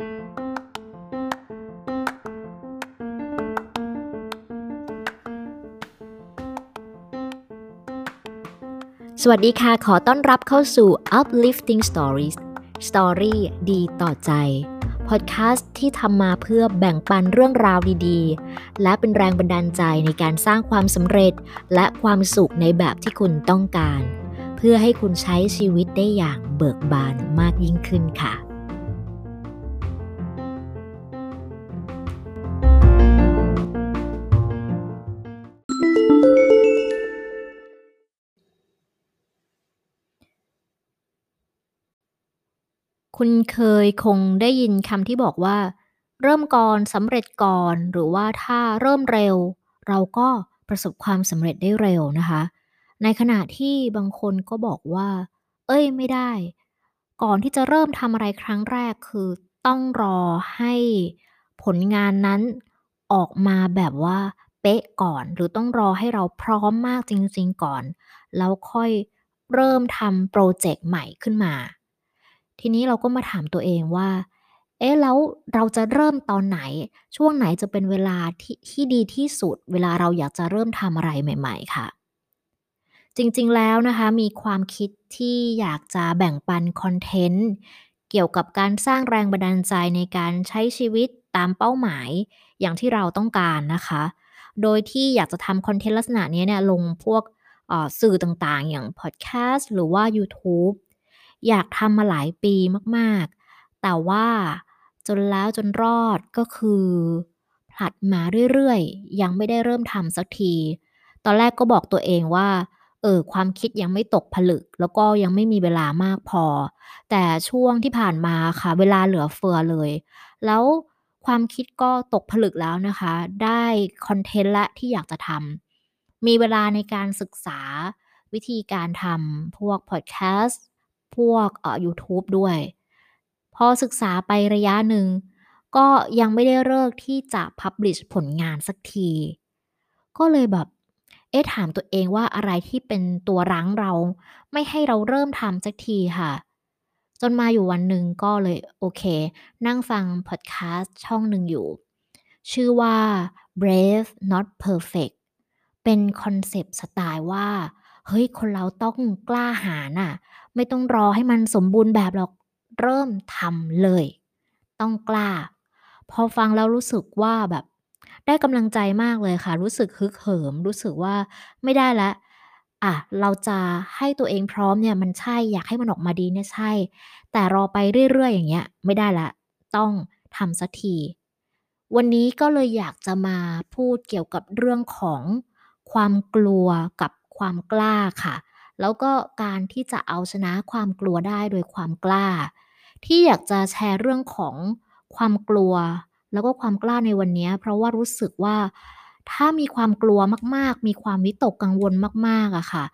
สวัสดีค่ะ ขอต้อนรับเข้าสู่ Uplifting Stories Story ดีต่อใจ พอดแคสต์ที่ทำมาเพื่อแบ่งปันเรื่องราวดีๆ และเป็นแรงบันดาลใจในการสร้างความสำเร็จ และความสุขในแบบที่คุณต้องการ เพื่อให้คุณใช้ชีวิตได้อย่างเบิกบานมากยิ่งขึ้นค่ะ คุณเคยคงได้ยินคำที่บอกว่า เริ่มก่อนสำเร็จก่อน หรือว่าถ้าเริ่มเร็ว เราก็ประสบความสำเร็จได้เร็วนะคะ ในขณะที่บางคนก็บอกว่า เอ้ยไม่ได้ ก่อนที่จะเริ่มทำอะไรครั้งแรกคือต้องรอให้ผลงานนั้นออกมาแบบว่าเป๊ะก่อน หรือต้องรอให้เราพร้อมมากจริง ๆ ก่อน แล้วค่อยเริ่มทำโปรเจกต์ใหม่ขึ้นมา ทีนี้เราก็มาถามตัวเองว่า เอ๊ะแล้วเราจะเริ่มตอนไหน ช่วงไหนจะเป็นเวลาที่ที่ดีที่สุด เวลาเราอยากจะเริ่มทำอะไรใหม่ ๆ ค่ะ จริงๆแล้วนะคะ มีความคิดที่อยากจะแบ่งปันคอนเทนต์เกี่ยวกับการสร้างแรงบันดาลใจในการใช้ชีวิตตามเป้าหมายอย่างที่เราต้องการนะคะ โดยที่อยากจะทำคอนเทนต์ลักษณะนี้เนี่ยลงพวกสื่อต่างๆ อย่างพอดแคสต์หรือว่า YouTube อยากทำมาหลายปีมากๆ แต่ว่าจนแล้วจนรอดก็คือผลัดมาเรื่อยๆ ยังไม่ได้เริ่มทำสักที ตอนแรกก็บอกตัวเองว่าเออความคิดยังไม่ตกผลึก แล้วก็ยังไม่มีเวลามากพอ แต่ช่วงที่ผ่านมาค่ะ เวลาเหลือเฟือเลย แล้วความคิดก็ตกผลึกแล้วนะคะ ได้คอนเทนต์ละที่อยากจะทำมีเวลาในการศึกษาวิธีการทำพวกพอดแคสต์ พวกเอ่อยูทูบด้วย พอศึกษาไประยะหนึ่ง ก็ยังไม่ได้เริ่มที่จะ publish ผลงานสักที ก็เลยแบบ เอ๊ะถามตัวเองว่าอะไรที่เป็นตัวรั้งเรา ไม่ให้เราเริ่มทำสักทีค่ะ จนมาอยู่วันหนึ่งก็เลยโอเค นั่งฟังพอดแคสต์ช่องหนึ่งอยู่ ชื่อว่า brave not perfect เป็นคอนเซปต์สไตล์ว่า เฮ้ย คนเราต้องกล้าหาญอะ ไม่ต้องรอให้มันสมบูรณ์แบบหรอก เริ่มทำเลย ต้องกล้า พอฟังแล้วรู้สึกว่าแบบได้กำลังใจมากเลยค่ะ รู้สึกฮึกเหิม รู้สึกว่าไม่ได้ล้วอะเราจะให้ตัวเองพร้อมเนี่ย มันใช่ อยากให้มันออกมาดีเนี่ยใช่ แต่รอไปเรื่อยๆ อย่างเงี้ย ไม่ได้ล้วต้องทำสักที วันนี้ก็เลยอยากจะมาพูดเกี่ยวกับเรื่องของความกลัวกับความกล้าค่ะ แล้วก็การที่จะเอาชนะความกลัวได้โดยความกล้า ที่อยากจะแชร์เรื่องของความกลัว แล้วก็ความกล้าในวันนี้ เพราะว่ารู้สึกว่าถ้ามีความกลัวมากๆ มีความวิตกกังวลมากๆอะค่ะ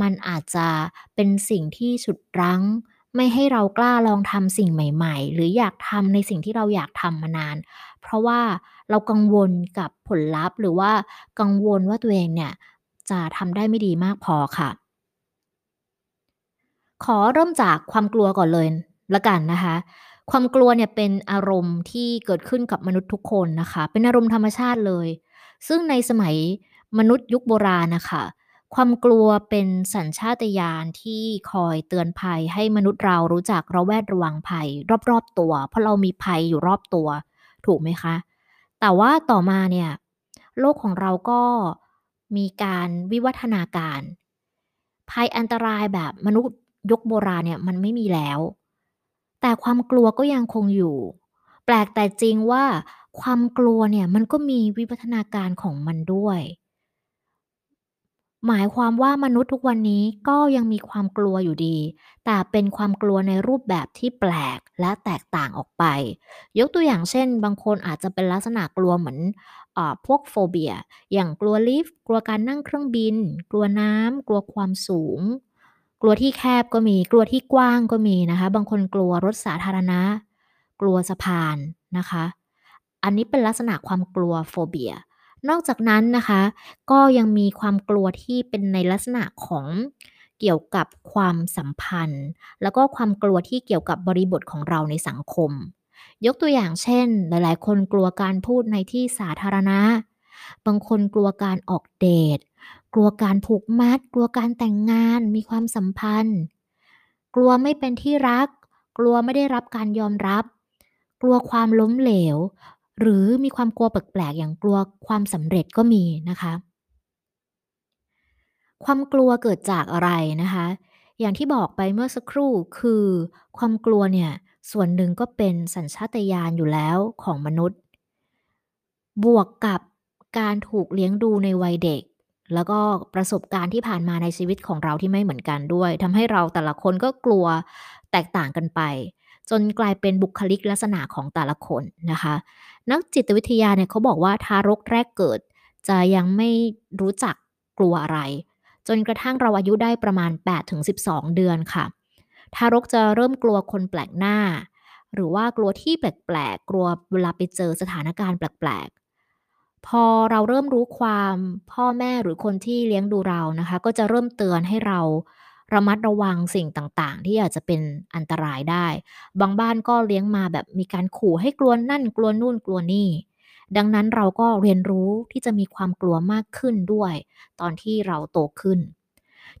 มันอาจจะเป็นสิ่งที่ฉุดรั้ง ไม่ให้เรากล้าลองทำสิ่งใหม่ ๆ หรืออยากทำในสิ่งที่เราอยากทำมานาน เพราะว่าเรากังวลกับผลลัพธ์ หรือว่ากังวลว่าตัวเองเนี่ยจะทำได้ไม่ดีมากพอค่ะ ขอเริ่มจากความกลัวก่อนเลยละกันนะคะ ความกลัวเนี่ยเป็นอารมณ์ที่เกิดขึ้นกับมนุษย์ทุกคนนะคะ เป็นอารมณ์ธรรมชาติเลย ซึ่งในสมัยมนุษย์ยุคโบราณนะคะความกลัวเป็นสัญชาตญาณที่คอยเตือนภัยให้มนุษย์เรารู้จักระแวดระวังภัย รอบๆตัว เพราะเรามีภัยอยู่รอบตัว ถูกไหมคะ แต่ว่าต่อมาเนี่ย โลกของเราก็มีการวิวัฒนาการ ภัยอันตรายแบบมนุษย์ ยุคโบราณเนี่ยมันไม่มีแล้ว แต่ความกลัวก็ยังคงอยู่ แปลกแต่จริงว่าความกลัวเนี่ยมันก็มีวิวัฒนาการของมันด้วย หมายความว่ามนุษย์ทุกวันนี้ก็ยังมีความกลัวอยู่ดี แต่เป็นความกลัวในรูปแบบที่แปลกและแตกต่างออกไป ยกตัวอย่างเช่น บางคนอาจจะเป็นลักษณะกลัวเหมือนอพวกโฟเบีย อย่างกลัวลิฟต์ กลัวการนั่งเครื่องบิน กลัวน้ำ กลัวความสูง กลัวที่แคบก็มี กลัวที่กว้างก็มีนะคะ บางคนกลัวรถสาธารณะ กลัวสะพานนะคะ อันนี้เป็นลักษณะความกลัวโฟเบีย นอกจากนั้นนะคะ ก็ยังมีความกลัวที่เป็นในลักษณะของเกี่ยวกับความสัมพันธ์ แล้วก็ความกลัวที่เกี่ยวกับบริบทของเราในสังคม ยกตัวอย่างเช่น หลาย ๆ คนกลัวการพูดในที่สาธารณะ บางคนกลัวการออกเดต กลัวการผูกมัด กลัวการแต่งงาน มีความสัมพันธ์ กลัวไม่เป็นที่รัก กลัวไม่ได้รับการยอมรับ กลัวความล้มเหลว หรือมีความกลัวแปลกๆอย่างกลัวความสำเร็จก็มีนะคะ ความกลัวเกิดจากอะไรนะคะ อย่างที่บอกไปเมื่อสักครู่คือ ความกลัวเนี่ยส่วนหนึ่งก็เป็นสัญชาตญาณอยู่แล้วของมนุษย์ บวกกับการถูกเลี้ยงดูในวัยเด็ก แล้วก็ประสบการณ์ที่ผ่านมาในชีวิตของเราที่ไม่เหมือนกันด้วยทำให้เราแต่ละคนก็กลัวแตกต่างกันไป จนกลายเป็นบุคลิกลักษณะของแต่ละคนนะคะ นักจิตวิทยาเนี่ยเขาบอกว่าทารกแรกเกิด จะยังไม่รู้จักกลัวอะไร จนกระทั่งเราอายุได้ประมาณ 8-12 เดือนค่ะ ทารกจะเริ่มกลัวคนแปลกหน้า หรือว่ากลัวที่แปลกๆกลัวเวลาไปเจอสถานการณ์แปลก พอเราเริ่มรู้ความพ่อแม่หรือคนที่เลี้ยงดูเรานะคะ ก็จะเริ่มเตือนให้เราระมัดระวังสิ่งต่างๆ ที่อาจจะเป็นอันตรายได้ บางบ้านก็เลี้ยงมาแบบมีการขู่ให้กลัวนั่นกลัวนู่นกลัวนี่ ดังนั้นเราก็เรียนรู้ที่จะมีความกลัวมากขึ้นด้วย ตอนที่เราโตขึ้น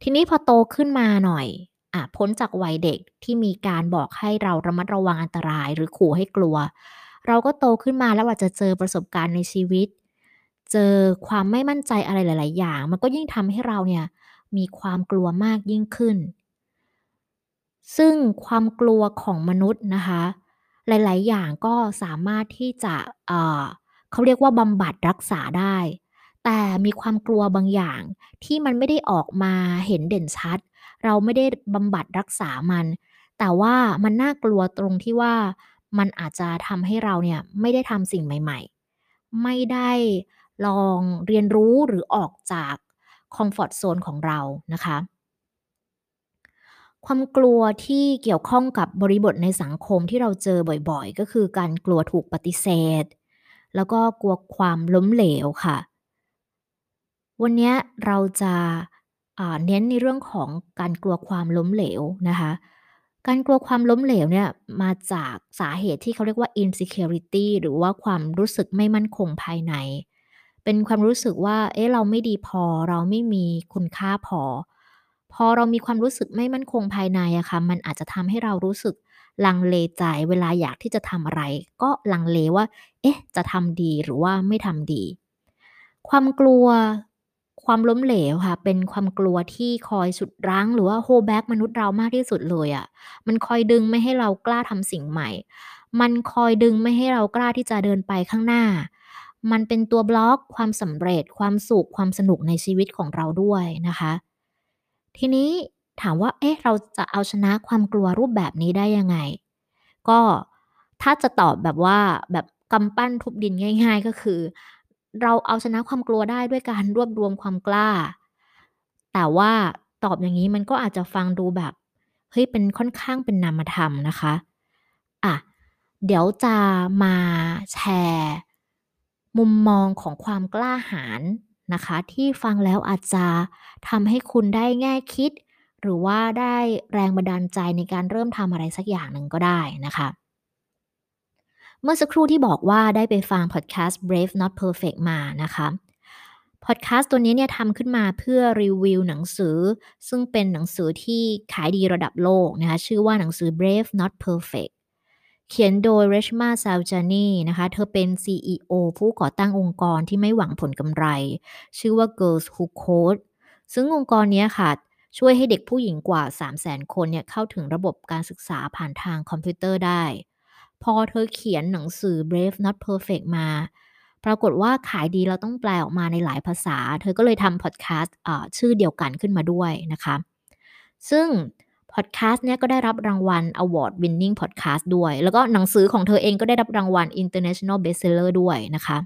ทีนี้พอโตขึ้นมาหน่อยอะพ้นจากวัยเด็กที่มีการบอกให้เราระมัดระวังอันตราย หรือขู่ให้กลัว เราก็โตขึ้นมาแล้วอาจจะเจอประสบการณ์ในชีวิต เจอความไม่มั่นใจอะไรหลาย ๆ อย่าง มันก็ยิ่งทำให้เราเนี่ยมีความกลัวมากยิ่งขึ้น ซึ่งความกลัวของมนุษย์นะคะ หลาย ๆ อย่างก็สามารถที่จะเเขาเรียกว่าบำบัดรักษาได้ แต่มีความกลัวบางอย่างที่มันไม่ได้ออกมาเห็นเด่นชัด เราไม่ได้บำบัดรักษามัน แต่ว่ามันน่ากลัวตรงที่ว่ามันอาจจะทำให้เราเนี่ยไม่ได้ทำสิ่งใหม่ ๆ ไม่ได้ ลองเรียนรู้หรือออกจากคอมฟอร์ตโซนของเรานะคะความกลัวที่เกี่ยวข้องกับบริบทในสังคมที่เราเจอบ่อยๆ ก็คือการกลัวถูกปฏิเสธ แล้วก็กลัวความล้มเหลวค่ะ วันนี้เราจะเน้นในเรื่องของการกลัวความล้มเหลวนะคะ การกลัวความล้มเหลวเนี่ยมาจากสาเหตุที่เขาเรียกว่า insecurity หรือว่าความรู้สึกไม่มั่นคงภายใน เป็นความรู้สึกว่า เอ๊ะ เราไม่ดีพอ เราไม่มีคุณค่าพอ พอเรามีความรู้สึกไม่มั่นคงภายในอะค่ะ มันอาจจะทำให้เรารู้สึกลังเลใจเวลาอยากที่จะทำอะไร ก็ลังเลว่า เอ๊ะ จะทำดีหรือว่าไม่ทำดี ความกลัว ความล้มเหลวค่ะ เป็นความกลัวที่คอยฉุดรั้ง หรือว่า hold back มนุษย์เรามากที่สุดเลยอะมันคอยดึงไม่ให้เรากล้าทำสิ่งใหม่ มันคอยดึงไม่ให้เรากล้าที่จะเดินไปข้างหน้า มันเป็นตัวบล็อกความสำเร็จความสุขความสนุกในชีวิตของเราด้วยนะคะ ทีนี้ถามว่า เอ๊ะ เราจะเอาชนะความกลัวรูปแบบนี้ได้ยังไง?ก็ถ้าจะตอบแบบว่าแบบกำปั้นทุบดินง่าย ๆ ก็คือ เราเอาชนะความกลัวได้ด้วยการรวบรวมความกล้า แต่ว่าตอบอย่างงี้มันก็อาจจะฟังดูแบบเฮ้ยเป็นค่อนข้างเป็นนามธรรมนะคะ อะ เดี๋ยวจะมาแชร์ มุมมองของความกล้าหาญนะคะ ที่ฟังแล้วอาจจะทำให้คุณได้แง่คิด หรือว่าได้แรงบันดาลใจในการเริ่มทำอะไรสักอย่างหนึ่งก็ได้นะคะ เมื่อสักครู่ที่บอกว่าได้ไปฟังพอดแคสต์ Brave Not Perfect มานะคะพอดแคสต์ตัวนี้เนี่ยทำขึ้นมาเพื่อรีวิวหนังสือ ซึ่งเป็นหนังสือที่ขายดีระดับโลกนะคะชื่อว่าหนังสือ Brave Not Perfect เขียนโดย Reshma Saujani นะคะ เธอเป็น CEO ผู้ก่อตั้งองค์กรที่ไม่หวังผลกำไร ชื่อว่า Girls Who Code ซึ่งองค์กรนี้ค่ะ ช่วยให้เด็กผู้หญิงกว่า 300,000 คนเนี่ยเข้าถึงระบบการศึกษาผ่านทางคอมพิวเตอร์ได้ พอเธอเขียนหนังสือ Brave Not Perfect มา ปรากฏว่าขายดีแล้วต้องแปลออกมาในหลายภาษา เธอก็เลยทำพอดแคสต์ชื่อเดียวกันขึ้นมาด้วยนะคะ ซึ่ง พอดแคสต์เนี้ยก็ได้รับรางวัล Award Winning Podcast ด้วย แล้วก็หนังสือของเธอเองก็ได้รับรางวัล International Bestseller ด้วยนะคะ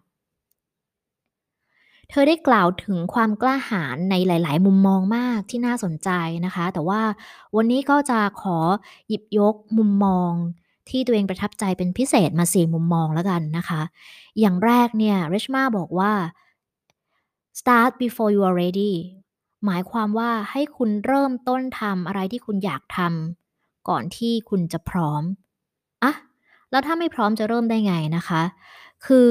เธอได้กล่าวถึงความกล้าหาญในหลาย ๆ มุมมองมากที่น่าสนใจนะคะ แต่ว่าวันนี้ก็จะขอหยิบยกมุมมองที่ตัวเองประทับใจเป็นพิเศษมา4มุมมองแล้วกันนะคะ อย่างแรกเนี่ย Reshma บอกว่า "Start before you are ready" หมายความว่าให้คุณเริ่มต้นทำอะไรที่คุณอยากทำก่อนที่คุณจะพร้อมอะแล้วถ้าไม่พร้อมจะเริ่มได้ไงนะคะ คือ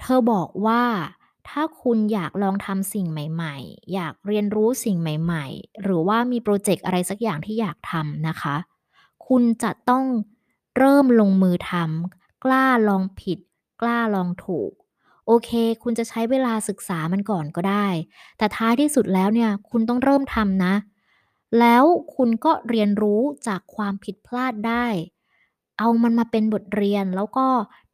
เธอบอกว่าถ้าคุณอยากลองทำสิ่งใหม่ ๆ อยากเรียนรู้สิ่งใหม่ ๆ หรือว่ามีพรเจกต์อะไรสักอย่างที่อยากทำนะคะ คุณจะต้องเริ่มลงมือทำกล้าลองผิด กล้าลองถูก โอเค คุณจะใช้เวลาศึกษามันก่อนก็ได้ แต่ท้ายที่สุดแล้วเนี่ย คุณต้องเริ่มทำนะ แล้วคุณก็เรียนรู้จากความผิดพลาดได้ เอามันมาเป็นบทเรียนแล้วก็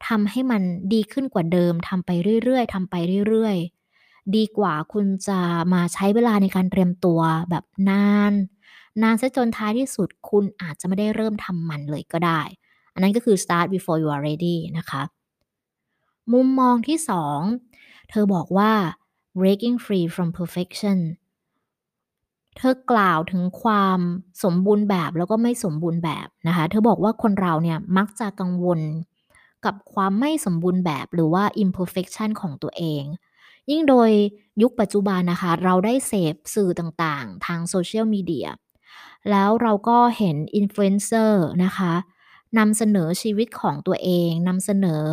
ทำให้มันดีขึ้นกว่าเดิมทำไปเรื่อยๆทำไปเรื่อยๆ ดีกว่าคุณจะมาใช้เวลาในการเตรียมตัวแบบนาน นานเสียจนท้ายที่สุดคุณอาจจะไม่ได้เริ่มทำมันเลยก็ได้ อันนั้นก็คือ start before you are ready นะคะ มุมมองที่2เธอบอกว่า breaking free from perfection เธอกล่าวถึงความสมบูรณ์แบบแล้วก็ไม่สมบูรณ์แบบนะคะ เธอบอกว่าคนเราเนี่ยมักจะกังวลกับความไม่สมบูรณ์แบบหรือว่า imperfection ของตัวเอง ยิ่งโดยยุคปัจจุบันนะคะ เราได้เสพสื่อต่างๆ ทางโซเชียลมีเดียแล้วเราก็เห็นอินฟลูเอนเซอร์นะคะ นำเสนอชีวิตของตัวเองนำเสนอ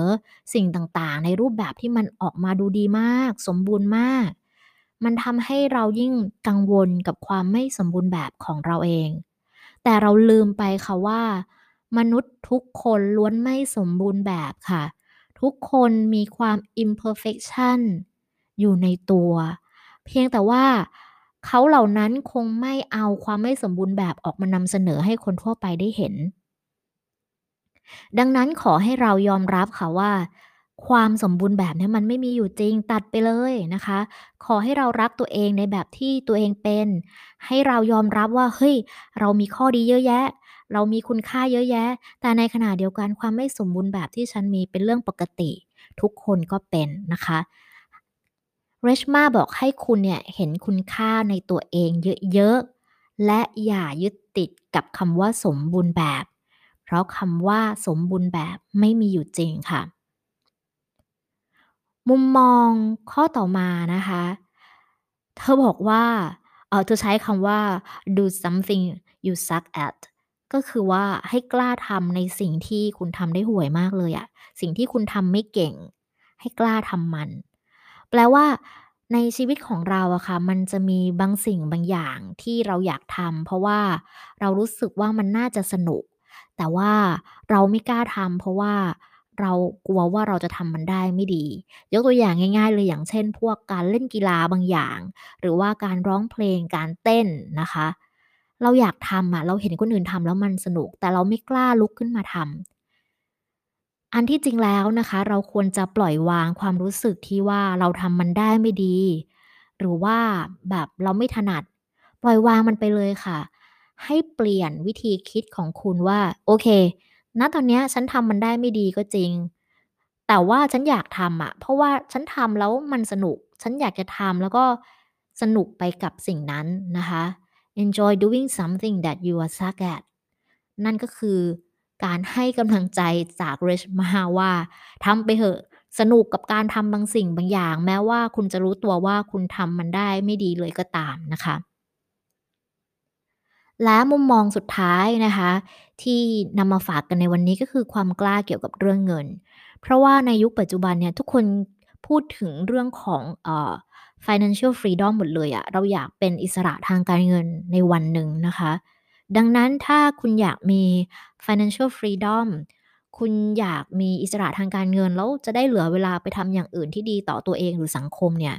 สิ่งต่างๆ ในรูปแบบที่มันออกมาดูดีมาก สมบูรณ์มาก มันทำให้เรายิ่งกังวลกับความไม่สมบูรณ์แบบของเราเอง แต่เราลืมไปค่ะว่า มนุษย์ทุกคนล้วนไม่สมบูรณ์แบบค่ะ ทุกคนมีความ imperfection อยู่ในตัว เพียงแต่ว่าเขาเหล่านั้นคงไม่เอาความไม่สมบูรณ์แบบออกมานำเสนอให้คนทั่วไปได้เห็น ดังนั้นขอให้เรายอมรับค่ะว่า ความสมบูรณ์แบบเนี้ยมันไม่มีอยู่จริงตัดไปเลยนะคะ ขอให้เรารักตัวเองในแบบที่ตัวเองเป็น ให้เรายอมรับว่าเฮ้ย เรามีข้อดีเยอะแยะ เรามีคุณค่าเยอะแยะ แต่ในขณะเดียวกันความไม่สมบูรณ์แบบที่ฉันมีเป็นเรื่องปกติ ทุกคนก็เป็นนะคะ Reshma บอกให้คุณเนี่ยเห็นคุณค่าในตัวเองเยอะๆ และอย่ายึดติดกับคำว่าสมบูรณ์แบบ ราะคำว่าสมบูรณ์แบบไม่มีอยู่จริงค่ะ มุมมองข้อต่อมานะคะ เธอบอกว่าเออเธอใช้คำว่า do something you suck at ก็คือว่าให้กล้าทำในสิ่งที่คุณทำได้ห่วยมากเลยอะสิ่งที่คุณทำไม่เก่ง ให้กล้าทำมัน แปลว่าในชีวิตของเราอะค่ะ มันจะมีบางสิ่งบางอย่างที่เราอยากทำเพราะว่าเรารู้สึกว่ามันน่าจะสนุก แต่ว่าเราไม่กล้าทำเพราะว่าเรากลัวว่าเราจะทำมันได้ไม่ดี ยกตัวอย่างง่าย ๆ เลยอย่างเช่น พวกการเล่นกีฬาบางอย่าง หรือว่าการร้องเพลงการเต้นนะคะ เราอยากทำอะเราเห็นคนอื่นทำแล้วมันสนุก แต่เราไม่กล้าลุกขึ้นมาทำอันที่จริงแล้วนะคะ เราควรจะปล่อยวางความรู้สึกที่ว่าเราทำมันได้ไม่ดี หรือว่าแบบเราไม่ถนัด ปล่อยวางมันไปเลยค่ะ ให้เปลี่ยนวิธีคิดของคุณว่า โอเค ณ ตอนเนี้ยฉันทำมันได้ไม่ดีก็จริง แต่ว่าฉันอยากทำอะเพราะว่าฉันทำแล้วมันสนุก ฉันอยากจะทำแล้วก็สนุกไปกับสิ่งนั้นนะคะ enjoy doing something that you are suck at นั่นก็คือการให้กำลังใจจาก Reshma ว่าทำไปเถอะสนุกกับการทำบางสิ่งบางอย่าง แม้ว่าคุณจะรู้ตัวว่าคุณทำมันได้ไม่ดีเลยก็ตามนะคะ และมุมมองสุดท้ายนะคะ ที่นำมาฝากกันในวันนี้ก็คือความกล้าเกี่ยวกับเรื่องเงิน เพราะว่าในยุคปัจจุบันเนี่ยทุกคนพูดถึงเรื่องของเอ่อ financial freedom หมดเลยอะเราอยากเป็นอิสระทางการเงินในวันหนึ่งนะคะ ดังนั้นถ้าคุณอยากมี financial freedom คุณอยากมีอิสระทางการเงิน แล้วจะได้เหลือเวลาไปทำอย่างอื่นที่ดีต่อตัวเองหรือสังคมเนี่ย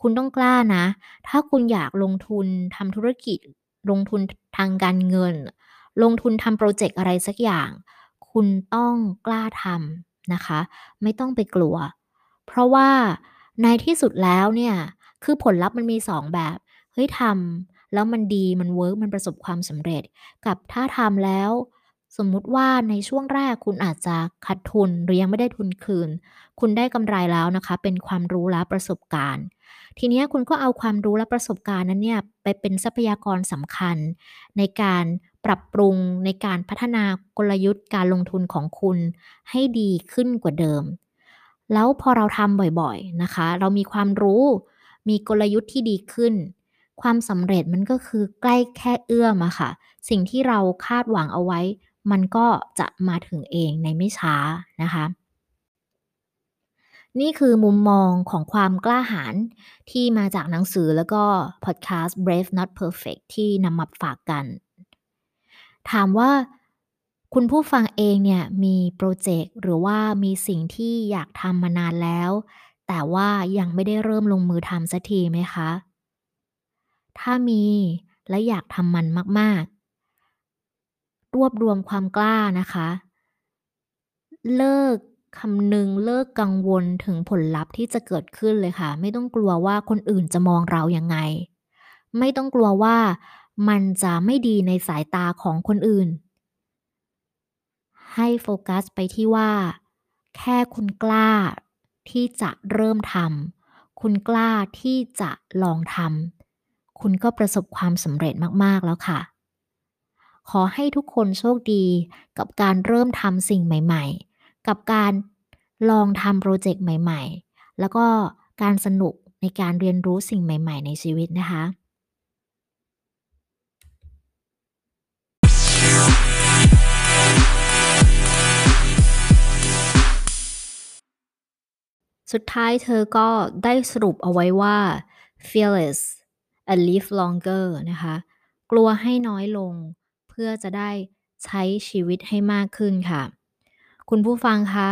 คุณต้องกล้านะ ถ้าคุณอยากลงทุนทำธุรกิจ ลงทุนทางการเงิน ลงทุนทำโปรเจกต์อะไรสักอย่าง คุณต้องกล้าทำนะคะ ไม่ต้องไปกลัว เพราะว่าในที่สุดแล้วเนี่ย คือผลลัพธ์มันมี 2 แบบ เฮ้ยทำแล้วมันดีมัน work มันประสบความสำเร็จ กับถ้าทำแล้ว สมมุติว่าในช่วงแรกคุณอาจจะขาดทุนหรือยังไม่ได้ทุนคืน คุณได้กำไรแล้วนะคะ เป็นความรู้และประสบการณ์ ทีนี้คุณก็เอาความรู้และประสบการณ์นั้นเนี่ยไปเป็นทรัพยากรสำคัญ ในการปรับปรุงในการพัฒนากลยุทธ์การลงทุนของคุณ ให้ดีขึ้นกว่าเดิม แล้วพอเราทำบ่อยๆนะคะ เรามีความรู้มีกลยุทธ์ที่ดีขึ้น ความสำเร็จมันก็คือใกล้แค่เอื้อมอะค่ะ สิ่งที่เราคาดหวังเอาไว้ มันก็จะมาถึงเองในไม่ช้านะคะ นี่คือมุมมองของความกล้าหาญที่มาจากหนังสือแล้วก็พอดแคสต์ Brave Not Perfect ที่นำมาฝากกัน ถามว่าคุณผู้ฟังเองเนี่ยมีโปรเจกต์หรือว่ามีสิ่งที่อยากทำมานานแล้ว แต่ว่ายังไม่ได้เริ่มลงมือทำสักทีไหมคะ ถ้ามีและอยากทำมันมากๆ รวบรวมความกล้านะคะ เลิกคำนึงเลิกกังวลถึงผลลัพธ์ที่จะเกิดขึ้นเลยค่ะ ไม่ต้องกลัวว่าคนอื่นจะมองเรายังไง ไม่ต้องกลัวว่ามันจะไม่ดีในสายตาของคนอื่น ให้โฟกัสไปที่ว่า แค่คุณกล้าที่จะเริ่มทำคุณกล้าที่จะลองทำคุณก็ประสบความสำเร็จมาก ๆ แล้วค่ะ ขอให้ทุกคนโชคดี กับการเริ่มทำสิ่งใหม่ ๆ กับการลองทำโปรเจกต์ใหม่ ๆ แล้วก็การสนุกในการเรียนรู้สิ่งใหม่ ๆ ในชีวิตนะคะสุดท้ายเธอก็ได้สรุปเอาไว้ว่า fearless and live longer นะคะ กลัวให้น้อยลง พื่อจะได้ใช้ชีวิตให้มากขึ้นค่ะ คุณผู้ฟังคะ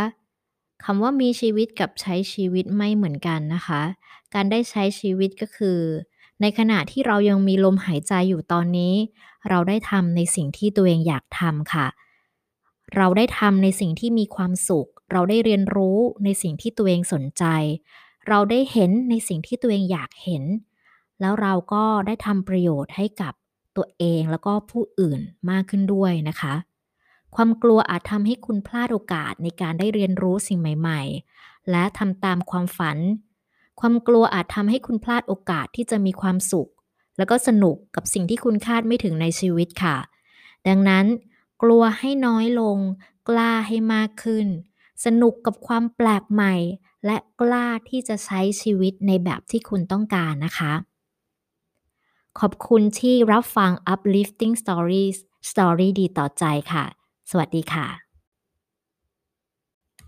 คำว่ามีชีวิตกับใช้ชีวิตไม่เหมือนกันนะคะ การได้ใช้ชีวิตก็คือ ในขณะที่เรายังมีลมหายใจอยู่ตอนนี้ เราได้ทำในสิ่งที่ตัวเองอยากทำค่ะ เราได้ทำในสิ่งที่มีความสุข เราได้เรียนรู้ในสิ่งที่ตัวเองสนใจ เราได้เห็นในสิ่งที่ตัวเองอยากเห็น แล้วเราก็ได้ทำประโยชน์ให้กับ ตัวเองแล้วก็ผู้อื่นมากขึ้นด้วยนะคะ ความกลัวอาจทำให้คุณพลาดโอกาสในการได้เรียนรู้สิ่งใหม่ ๆ และทำตามความฝัน ความกลัวอาจทำให้คุณพลาดโอกาสที่จะมีความสุข แล้วก็สนุกกับสิ่งที่คุณคาดไม่ถึงในชีวิตค่ะ ดังนั้น กลัวให้น้อยลง กล้าให้มากขึ้น สนุกกับความแปลกใหม่ และกล้าที่จะใช้ชีวิตในแบบที่คุณต้องการนะคะ ขอบคุณที่รับฟัง uplifting stories story ดีต่อใจค่ะ สวัสดีค่ะ